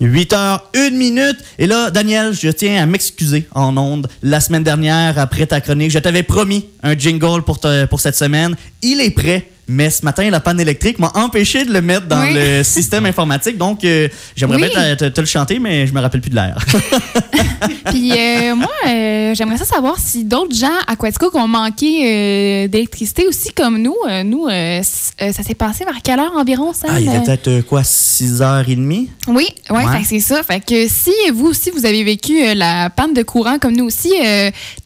8 heures, 1 minute. Et là, Daniel, je tiens à m'excuser en ondes. La semaine dernière, après ta chronique, je t'avais promis un jingle pour, pour cette semaine. Il est prêt. Mais ce matin, la panne électrique m'a empêché de le mettre dans Oui. le système informatique. Donc, euh, j'aimerais Oui. bien te, te- te le chanter, mais je me rappelle plus de l'air. Puis euh, moi, euh, j'aimerais ça savoir si d'autres gens à Quaticook ont manqué d'électricité aussi comme nous. Nous, ça s'est passé vers quelle heure environ, Sam? ah, il était peut-être quoi, 6h30? Oui, ouais, c'est ça. Fait que si vous aussi vous avez vécu la panne de courant comme nous aussi,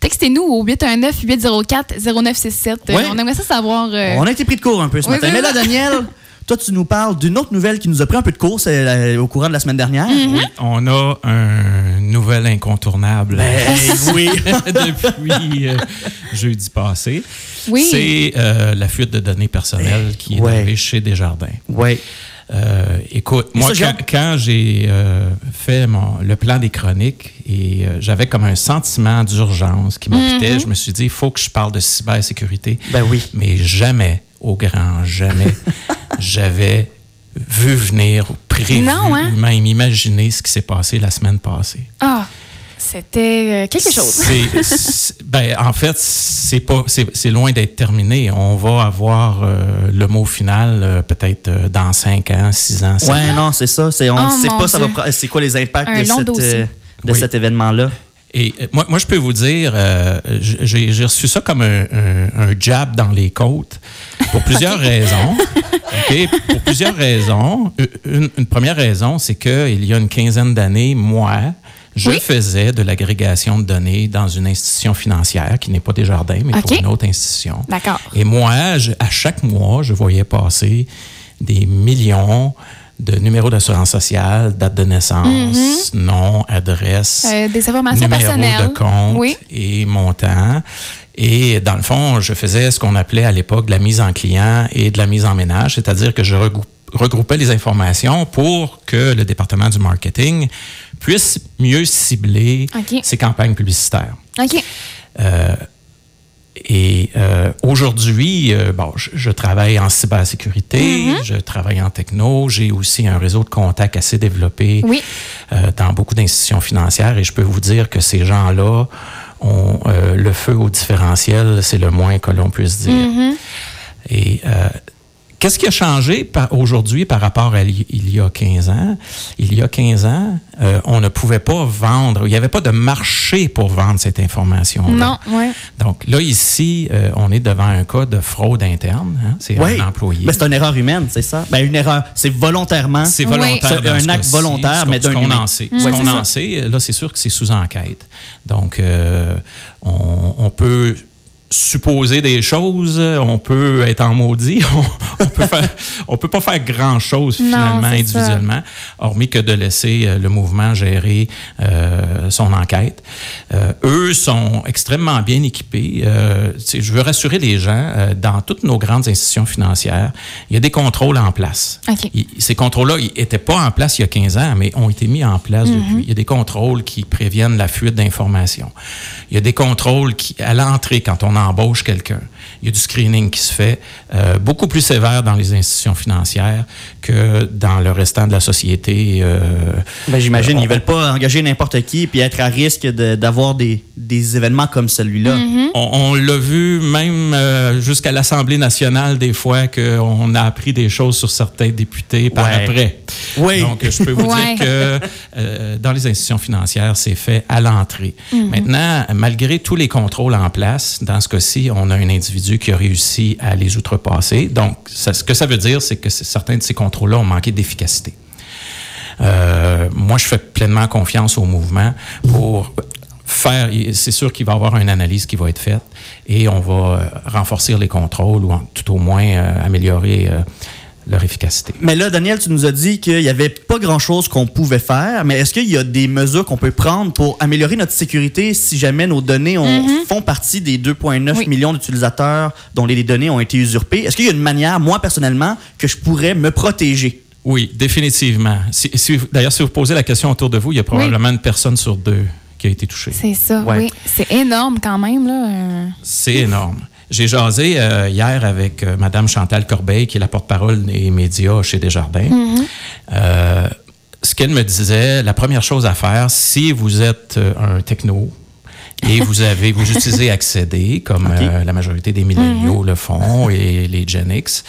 textez-nous au 819 804 0967. Euh, Ouais. on aimerait ça savoir. On a été pris de court un peu ce Oui, matin. Mais là. Daniel, toi, tu nous parles d'une autre nouvelle qui nous a pris un peu de cours c'est, euh, au courant de la semaine dernière. Mm-hmm. Oui, on a un nouvel incontournable Ben, oui. depuis euh, jeudi passé. Oui. C'est euh, la fuite de données personnelles qui est Ouais. arrivée chez Desjardins. Oui. Euh, écoute, moi, ça, quand, j'ai euh, fait mon, le plan des chroniques et euh, j'avais comme un sentiment d'urgence qui m'habitait, je me suis dit, il faut que je parle de cybersécurité. Ben oui. Mais jamais, au grand jamais, j'avais vu venir ou prévu Non, hein? ou même imaginé ce qui s'est passé la semaine passée. Ah, c'était euh, quelque chose. Ben, en fait, c'est pas, c'est c'est loin d'être terminé. On va avoir euh, le mot final euh, peut-être euh, dans 5 ans, 6 ans. sept Ouais, ans. non, c'est ça. C'est, on ne Oh, sait pas ça va c'est quoi les impacts Un de, cette, euh, de Oui. cet événement-là? Et euh, moi, moi, je peux vous dire, euh, j'ai reçu ça comme un, un- un jab dans les côtes pour plusieurs raisons. OK? Pour plusieurs raisons. Une, une première raison, c'est qu'il y a une quinzaine d'années, moi, je Oui. faisais de l'agrégation de données dans une institution financière qui n'est pas Desjardins, mais pour OK. une autre institution. D'accord. Et moi, je- à chaque mois, je voyais passer des millions de numéros d'assurance sociale, date de naissance, nom, adresse. Euh, des informations numéro personnelles. de compte Oui. et montant. Et dans le fond, je faisais ce qu'on appelait à l'époque de la mise en client et de la mise en ménage, c'est-à-dire que je regrou- regroupais les informations pour que le département du marketing puisse mieux cibler ses campagnes publicitaires. OK. Euh, et euh, aujourd'hui, euh, bon, je, je travaille en cybersécurité, Mm-hmm. je travaille en techno, j'ai aussi un réseau de contacts assez développé Oui. euh, dans beaucoup d'institutions financières et je peux vous dire que ces gens-là ont le feu au différentiel, c'est le moins que l'on puisse dire. Mm-hmm. Et qu'est-ce qui a changé par- aujourd'hui par rapport à il y a 15 ans? Il y a 15 ans, euh, on ne pouvait pas vendre, il n'y avait pas de marché pour vendre cette information. Non, ouais. Donc là, ici, euh, on est devant un cas de fraude interne. hein. C'est Oui. un employé. Mais c'est une erreur humaine, c'est ça? Ben, une erreur. C'est volontairement. C'est Oui. volontaire. Un ce acte volontaire, mais d'un ce qu'on humain. en sait. Ouais, Ce qu'on en sait, là, c'est sûr que c'est sous enquête. Donc, euh, on, on peut supposer des choses, on peut être en maudit, on, on peut faire, on peut pas faire grand chose Non, finalement ça. individuellement, hormis que de laisser euh, le mouvement gérer euh, son enquête. Euh, eux sont extrêmement bien équipés. Euh, je veux rassurer les gens, dans toutes nos grandes institutions financières, il y a des contrôles en place. Il- ces contrôles-là n'étaient pas en place il y a 15 ans, mais ont été mis en place depuis. Il y a des contrôles qui préviennent la fuite d'informations. Il y a des contrôles qui, à l'entrée, quand on embauche quelqu'un, il y a du screening qui se fait euh, beaucoup plus sévère dans les institutions financières que dans le restant de la société. euh, Ben, j'imagine, euh, ils on- veulent pas engager n'importe qui puis être à risque de- d'avoir des, des événements comme celui-là. Mm-hmm. On, on l'a vu même euh, jusqu'à l'Assemblée nationale des fois qu'on a appris des choses sur certains députés par Ouais. après. Oui. Donc, je peux vous Ouais. dire que euh, dans les institutions financières, c'est fait à l'entrée. Mhm. Maintenant, malgré tous les contrôles en place, dans ce cas-ci, on a un individu qui a réussi à les outrepasser. Donc, ce que ça veut dire, c'est que certains de ces contrôles-là ont manqué d'efficacité. Euh, moi, je fais pleinement confiance au mouvement pour faire. C'est sûr qu'il va y avoir une analyse qui va être faite et on va euh, renforcer les contrôles ou tout au moins euh, améliorer leur efficacité. Mais là, Daniel, tu nous as dit qu'il n'y avait pas grand-chose qu'on pouvait faire, mais est-ce qu'il y a des mesures qu'on peut prendre pour améliorer notre sécurité si jamais nos données ont- font partie des 2,9 Oui. millions d'utilisateurs dont les données ont été usurpées? Est-ce qu'il y a une manière, moi personnellement, que je pourrais me protéger? Oui, définitivement. Si- si- D'ailleurs, si vous posez la question autour de vous, il y a probablement une personne sur deux qui a été touchée. C'est ça, Ouais. oui. C'est énorme quand même, là. euh. C'est énorme. J'ai jasé euh, hier avec euh, Madame Chantal Corbeil, qui est la porte-parole des médias chez Desjardins. Euh, ce qu'elle me disait, la première chose à faire, si vous êtes euh, un techno, et vous avez, vous utilisez Accéder, comme euh, la majorité des milléniaux le font et les Gen X.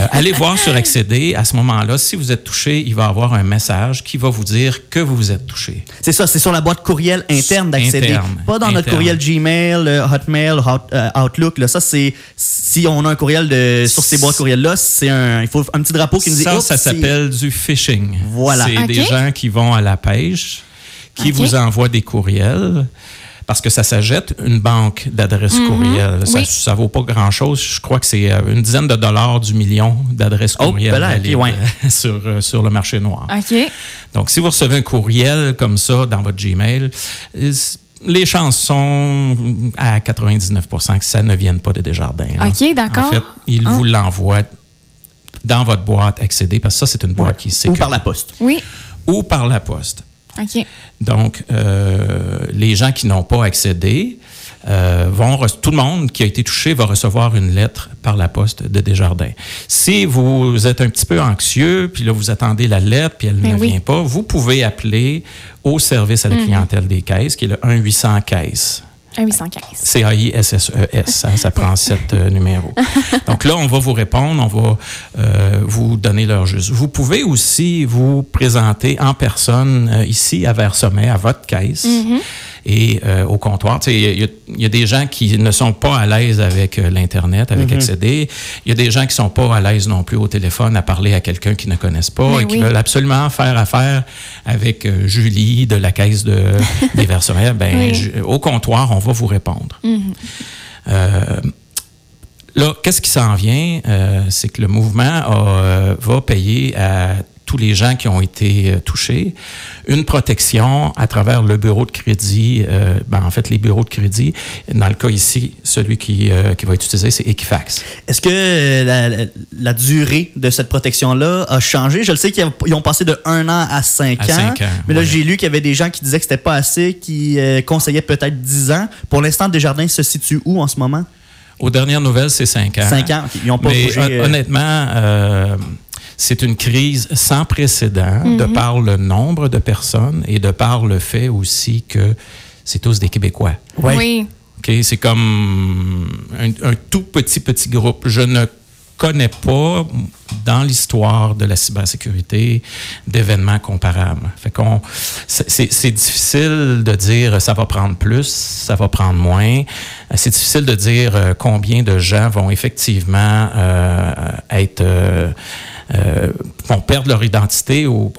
Euh, allez voir sur Accéder. À ce moment-là, si vous êtes touché, il va y avoir un message qui va vous dire que vous vous êtes touché. C'est ça, c'est sur la boîte courriel interne d'accéder. Pas dans notre courriel Gmail, euh, Hotmail, Hot- euh, Outlook. Là, ça, c'est si on a un courriel de, sur ces boîtes courriel-là, c'est un, il faut un petit drapeau qui nous dit Ça, ça s'appelle du phishing. Voilà. C'est des gens qui vont à la pêche, qui vous envoient des courriels. Parce que ça s'achète une banque d'adresses courriels. Ça, Oui. ça vaut pas grand-chose. Je crois que c'est euh, une dizaine de dollars du million d'adresses Oh, ben là, ok, valides, ouais. euh, sur, euh, sur le marché noir. OK. Donc, si vous recevez un courriel comme ça dans votre Gmail, les chances sont à 99% que ça ne vienne pas de Desjardins. là. OK, d'accord. En fait, ils Ah. vous l'envoient dans votre boîte accéder, parce que ça, c'est une boîte qui est Ou par la poste. Oui. ou par la poste. Donc, euh, les gens qui n'ont pas accédé euh, vont tout le monde qui a été touché va recevoir une lettre par la poste de Desjardins. Si vous êtes un petit peu anxieux, puis là vous attendez la lettre, puis elle Ben ne oui. vient pas, vous pouvez appeler au service à la clientèle des caisses, qui est le 1 800 caisses. Un 815. C-A-I-S-S-E-S, hein, ça prend sept euh, numéros. Donc là, on va vous répondre, on va euh, vous donner l'heure juste. Vous pouvez aussi vous présenter en personne euh, ici à Vers-Sommet, à votre caisse. Et euh, au comptoir, il y, a- y des gens qui ne sont pas à l'aise avec euh, l'Internet, avec accéder. Il y a des gens qui sont pas à l'aise non plus au téléphone à parler à quelqu'un qu'ils ne connaissent pas Mais et qui veulent absolument faire affaire avec euh, Julie de la caisse de, des Vers-Sommet. Ben, Oui. au comptoir, on va vous répondre. Euh, là, qu'est-ce qui s'en vient? Euh, c'est que le mouvement a, euh, va payer à tous les gens qui ont été euh, touchés une protection à travers le bureau de crédit. euh, ben, en fait, les bureaux de crédit. Dans le cas ici, celui qui, euh, qui va être utilisé, c'est Equifax. Est-ce que la, durée de cette protection-là a changé? Je le sais qu'ils ont passé de un an à cinq À ans. cinq ans, mais là, ouais. j'ai lu qu'il y avait des gens qui disaient que c'était pas assez, qui euh, conseillaient peut-être 10 ans. Pour l'instant, Desjardins se situe où en ce moment? Aux dernières nouvelles, c'est 5 ans. 5 ans. Ils n'ont pas Mais bougé. hon- honnêtement, euh, c'est une crise sans précédent de par le nombre de personnes et de par le fait aussi que c'est tous des Québécois. Ouais. Oui. OK? C'est comme un, un tout petit, petit groupe. Je ne connais pas dans l'histoire de la cybersécurité d'événements comparables. Fait qu'on, c'est, difficile de dire ça va prendre plus, ça va prendre moins. Euh, C'est difficile de dire euh, combien de gens vont effectivement euh, être euh, euh, vont perdre leur identité au-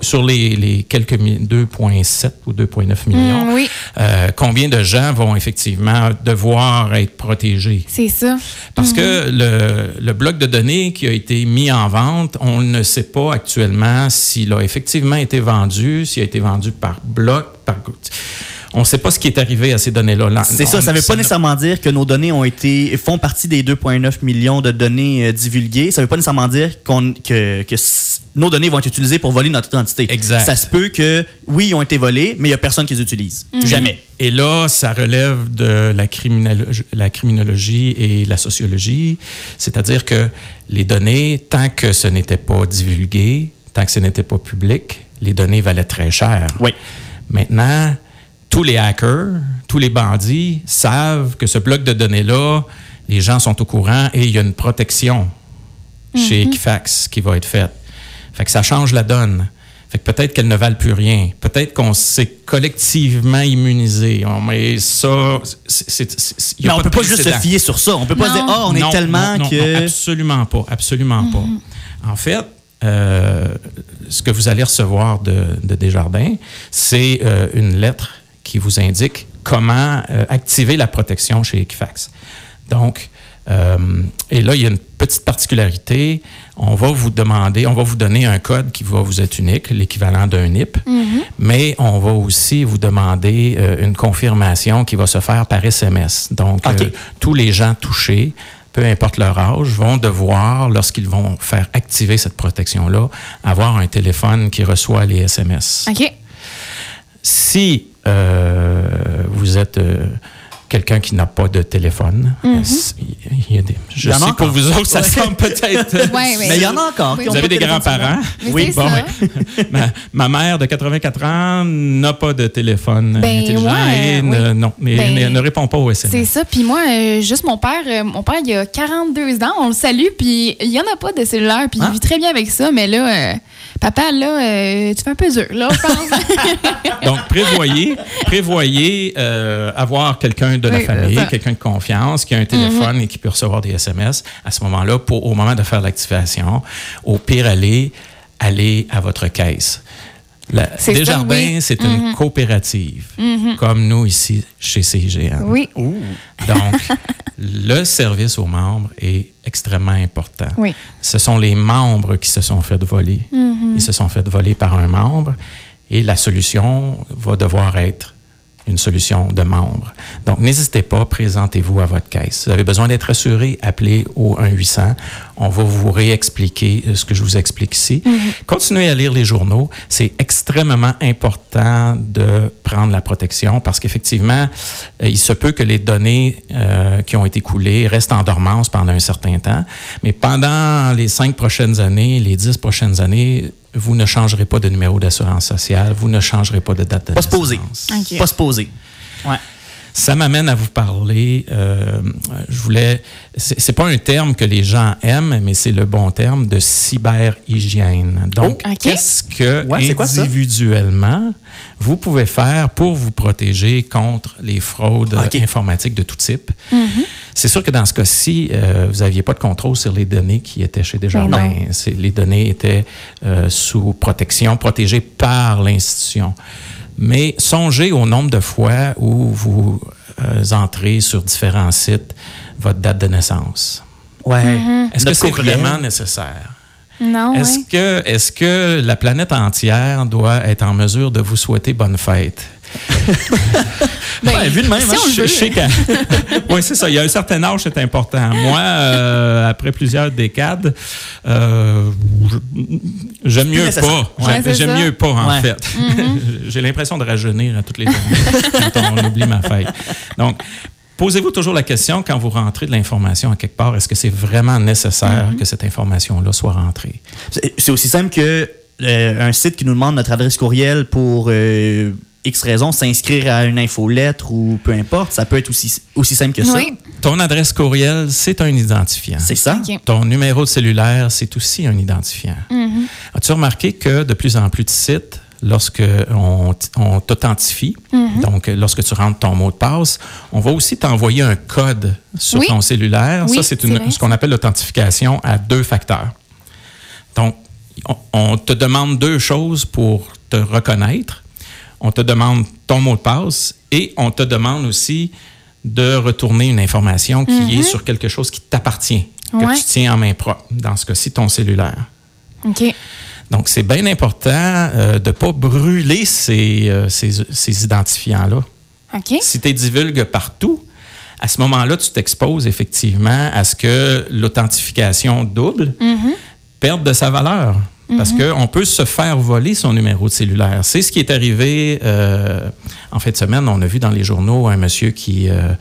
sur les, les quelques mi- 2,7 ou 2,9 millions. Mm, oui. Euh, combien de gens vont effectivement devoir être protégés? C'est ça. Parce que le, le bloc de données qui a été mis en vente, on ne sait pas actuellement s'il a effectivement été vendu, s'il a été vendu par bloc, par... On ne sait pas ce qui est arrivé à ces données-là. Là, C'est ça, ça ne veut pas nécessairement dire que nos données ont été font partie des 2,9 millions de données euh, divulguées. Ça ne veut pas nécessairement dire qu'on, que, nos données vont être utilisées pour voler notre identité. Exact. Ça se peut que, oui, ils ont été volés, mais il n'y a personne qui les utilise. Jamais. Et là, ça relève de la, la criminologie et la sociologie, c'est-à-dire que les données, tant que ce n'était pas divulgué, tant que ce n'était pas public, les données valaient très cher. Oui. Maintenant, tous les hackers, tous les bandits savent que ce bloc de données-là, les gens sont au courant et il y a une protection chez Equifax qui va être faite. Fait que ça change la donne. Fait que peut-être qu'elles ne valent plus rien. Peut-être qu'on s'est collectivement immunisé. On- Mais ça, c'est- c'est- c'est- il y Mais on ne peut pas juste se fier sur ça. On peut pas se dire, oh, on Non, est tellement non, non, que. non, absolument pas, absolument pas. En fait, euh, ce que vous allez recevoir de, de Desjardins, c'est euh, une lettre qui vous indique comment euh, activer la protection chez Equifax. Donc, euh, et là, il y a une petite particularité. On va vous demander, on va vous donner un code qui va vous être unique, l'équivalent d'un NIP, mais on va aussi vous demander euh, une confirmation qui va se faire par SMS. Donc, tous les gens touchés, peu importe leur âge, vont devoir, lorsqu'ils vont faire activer cette protection-là, avoir un téléphone qui reçoit les SMS. OK. Si vous êtes euh, quelqu'un qui n'a pas de téléphone. Mhm. C'est- il y a des- je Il y en a sais encore. pour vous autres, ça Ouais. semble peut-être... euh, Ouais, ouais. Mais il y en a encore. Oui. Vous avez des grands-parents? Oui, c'est bon, ma, ma mère de 84 ans n'a pas de téléphone Ben, intelligent et euh, ne, non, mais Ben, ne, ne répond pas au C'est SMS. ça. Puis moi, euh, juste mon père, euh, mon père, il a 42 ans, on le salue, puis il y en a pas de cellulaire, puis Ah. il vit très bien avec ça, mais là, euh, papa, là, euh, tu fais un peu dur, là, je pense. Donc, prévoyez, prévoyez euh, avoir quelqu'un de la Oui, famille. Mhm. quelqu'un de confiance, qui a un téléphone et qui peut recevoir des SMS à ce moment-là, pour au moment de faire l'activation. Au pire, aller, aller à votre caisse. C'est Desjardins, c'est une coopérative, comme nous ici chez CIGN. oui, Donc, le service aux membres est extrêmement important. oui. Ce sont les membres qui se sont fait voler. Mm-hmm. Ils se sont fait voler par un membre et la solution va devoir être une solution de membres. Donc, n'hésitez pas, présentez-vous à votre caisse. Vous avez besoin d'être assuré, appelez au 1-800. On va vous réexpliquer euh, ce que je vous explique ici. Continuez à lire les journaux. C'est extrêmement important de prendre la protection parce qu'effectivement, euh, il se peut que les données euh, qui ont été coulées restent en dormance pendant un certain temps. Mais pendant les cinq prochaines années, les dix prochaines années, vous ne changerez pas de numéro d'assurance sociale, vous ne changerez pas de date de Pas se poser. Pas se poser. Ouais. Ça m'amène à vous parler. euh, je voulais. C'est pas un terme que les gens aiment, mais c'est le bon terme de cyberhygiène. Donc, Oh, qu'est-ce que Ouais, quoi individuellement vous pouvez faire pour vous protéger contre les fraudes informatiques de tout type? Mm-hmm. C'est sûr que dans ce cas-ci, euh, vous n'aviez pas de contrôle sur les données qui étaient chez Desjardins. Ben C'est- Les données étaient euh, sous protection, protégées par l'institution. Mais songez au nombre de fois où vous euh, entrez sur différents sites votre date de naissance. Ouais. Est-ce que c'est vraiment nécessaire? Non, Est-ce ouais. que, est que la planète entière doit être en mesure de vous souhaiter bonne fête? Ben, Ouais, vu de même, si hein, Je- sais oui, c'est ça. Il y a un certain âge, c'est important. Moi, euh, après plusieurs décades, euh, j'aime mieux pas. Ouais, j'aime mieux pas, en Ouais. fait. J'ai l'impression de rajeunir à toutes les années quand on oublie ma fête. Donc, Posez-vous toujours la question quand vous rentrez de l'information à quelque part, est-ce que c'est vraiment nécessaire que cette information-là soit rentrée? C'est c'est aussi simple que euh, un site qui nous demande notre adresse courriel pour euh, X raison, s'inscrire à une infolettre ou peu importe, ça peut être aussi, aussi simple que ça. Oui. Ton adresse courriel, c'est un identifiant. C'est ça. Ton numéro de cellulaire, c'est aussi un identifiant. Mm-hmm. As-tu remarqué que de plus en plus de sites, lorsque on, on t'authentifie, Mm-hmm. donc lorsque tu rentres ton mot de passe, on va aussi t'envoyer un code sur Oui. ton cellulaire. Oui, ça, c'est ce qu'on appelle l'authentification à deux facteurs. Donc, on, on te demande deux choses pour te reconnaître. On te demande ton mot de passe et on te demande aussi de retourner une information qui est sur quelque chose qui t'appartient, que. Ouais. tu tiens en main propre, dans ce cas-ci, ton cellulaire. OK. Donc, c'est bien important euh, de ne pas brûler ces, euh, ces, ces identifiants-là. OK. Si tu les divulgues partout, à ce moment-là, tu t'exposes effectivement à ce que l'authentification double perde de sa valeur. Parce qu'on peut se faire voler son numéro de cellulaire. C'est ce qui est arrivé euh, en fin de semaine. On a vu dans les journaux un monsieur qui, euh,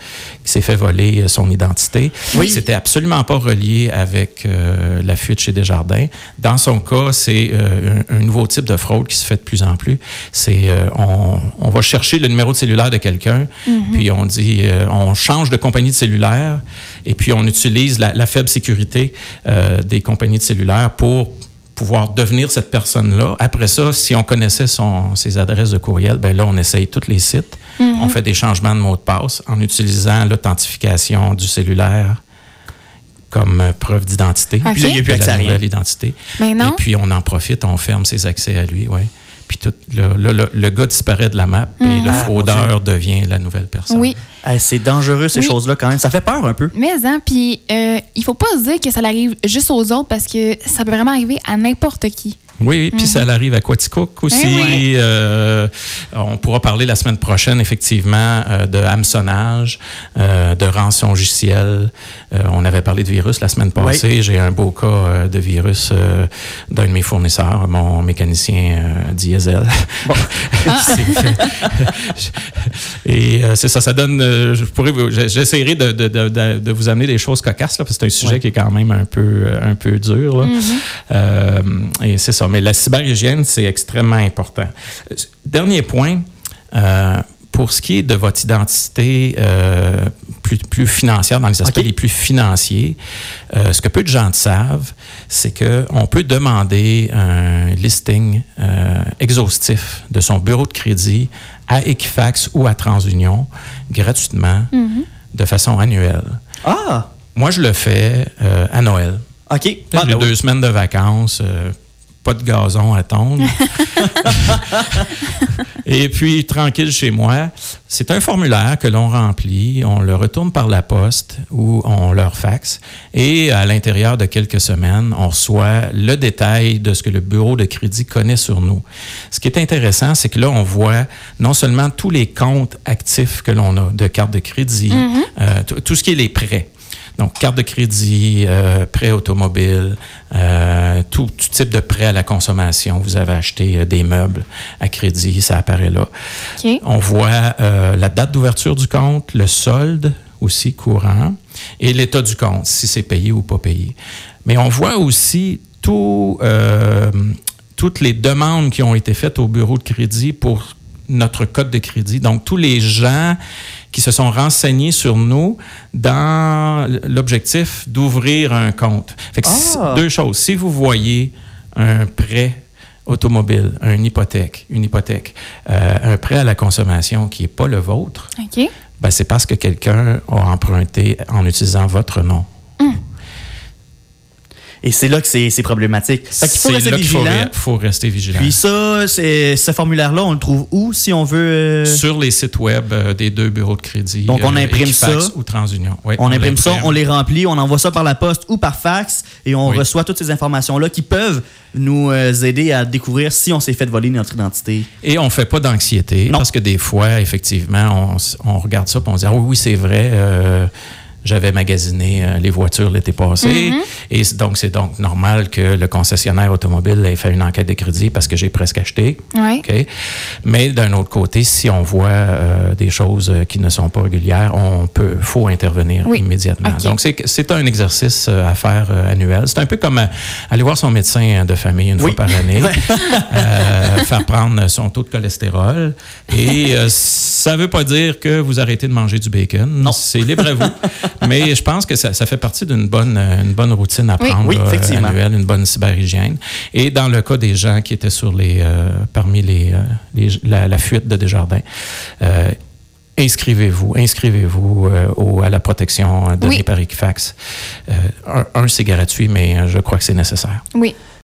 qui s'est fait voler son identité. Oui. C'était absolument pas relié avec euh, la fuite chez Desjardins. Dans son cas, c'est euh, un, un nouveau type de fraude qui se fait de plus en plus. C'est euh, on, on va chercher le numéro de cellulaire de quelqu'un, puis on dit euh, on change de compagnie de cellulaire, et puis on utilise la, la faible sécurité euh, des compagnies de cellulaire pour pouvoir devenir cette personne-là. Après ça, si on connaissait son, ses adresses de courriel, ben là, on essaye tous les sites. On fait des changements de mot de passe en utilisant l'authentification du cellulaire comme euh, preuve d'identité. Puis là, il y a plus accès à rien. identité. Mais non? Et puis, on en profite, on ferme ses accès à lui, oui. Puis tout, le, le- le- le gars disparaît de la map et le Ah, fraudeur devient la nouvelle personne. Oui. C'est dangereux ces Oui. choses-là quand même. Ça fait peur un peu. Mais, hein, puis euh, il faut pas se dire que ça arrive juste aux autres parce que ça peut vraiment arriver à n'importe qui. Oui, puis ça arrive à Quaticook aussi. Eh oui. Euh, on pourra parler la semaine prochaine, effectivement, euh, de hameçonnage, euh, de rançon logicielle, Euh, on avait parlé de virus la semaine passée. J'ai un beau cas euh, de virus euh, d'un de mes fournisseurs, mon mécanicien euh, diesel. C'est- Et euh, c'est ça, ça donne. euh, je pourrais, j'essaierai de, de, de, de- de vous amener des choses cocasses là, parce que c'est un sujet qui est quand même un peu, un peu dur. là. Euh, et c'est ça. Mais la cyberhygiène, c'est extrêmement important. Dernier point. euh, pour ce qui est de votre identité euh, plus, plus financière, dans les aspects les plus financiers, euh, ce que peu de gens savent, c'est qu'on peut demander un listing euh, exhaustif de son bureau de crédit à Equifax ou à TransUnion gratuitement de façon annuelle. Ah! Moi, je le fais à Noël. OK. J'ai Ah, ben oui. deux semaines de vacances, pas de gazon à tondre. Et puis, tranquille chez moi. C'est un formulaire que l'on remplit, on le retourne par la poste ou on leur faxe. Et à l'intérieur de quelques semaines, on reçoit le détail de ce que le bureau de crédit connaît sur nous. Ce qui est intéressant, c'est que là, on voit non seulement tous les comptes actifs que l'on a de carte de crédit, euh, tout- tout ce qui est les prêts. Donc, carte de crédit, euh, prêt automobile, euh, tout, tout type de prêt à la consommation. Vous avez acheté euh, des meubles à crédit, ça apparaît là. On voit la date d'ouverture du compte, le solde aussi courant et l'état du compte, si c'est payé ou pas payé. Mais on voit aussi tout, toutes les demandes qui ont été faites au bureau de crédit pour notre code de crédit. Donc, tous les gens qui se sont renseignés sur nous dans l'objectif d'ouvrir un compte. Fait que Ah! deux choses. Si vous voyez un prêt automobile, une hypothèque, une hypothèque, euh, un prêt à la consommation qui n'est pas le vôtre, ben c'est parce que quelqu'un a emprunté en utilisant votre nom. Et c'est là que c'est problématique. Fait qu'il faut C'est rester là qu'il faut, vigilant. re- faut rester vigilant. Puis ça, ce formulaire-là, on le trouve où si on veut. euh, Sur les sites web euh, des deux bureaux de crédit. Donc, on euh, imprime Equifax ça. ou TransUnion. Oui, on imprime ça, on les remplit, on envoie ça par la poste ou par fax et on Oui. reçoit toutes ces informations-là qui peuvent nous aider à découvrir si on s'est fait voler notre identité. Et on fait pas d'anxiété parce que des fois, effectivement, on, regarde ça et on se dit ah oui, oui, c'est vrai. euh, j'avais magasiné euh, les voitures l'été passé. Et c- donc, c'est donc normal que le concessionnaire automobile ait fait une enquête de crédit parce que j'ai presque acheté. OK? Mais d'un autre côté, si on voit euh, des choses euh, qui ne sont pas régulières, on peut, faut intervenir Oui. immédiatement. Donc, c'est, un exercice à faire annuel. C'est un peu comme aller voir son médecin de famille une Oui. fois par année, faire prendre son taux de cholestérol. Et ça veut pas dire que vous arrêtez de manger du bacon. Non. C'est libre à vous. Mais je pense que ça, ça fait partie d'une bonne, euh, une bonne routine à Oui. prendre Oui, là, effectivement. annuelle, une bonne cyberhygiène. Et dans le cas des gens qui étaient sur les, euh, parmi les, euh, les- la, la fuite de Desjardins, euh, inscrivez-vous, inscrivez-vous euh, au- à la protection euh, donnée Oui. par Equifax. Euh, un, un, c'est gratuit, mais euh, je crois que c'est nécessaire. Oui.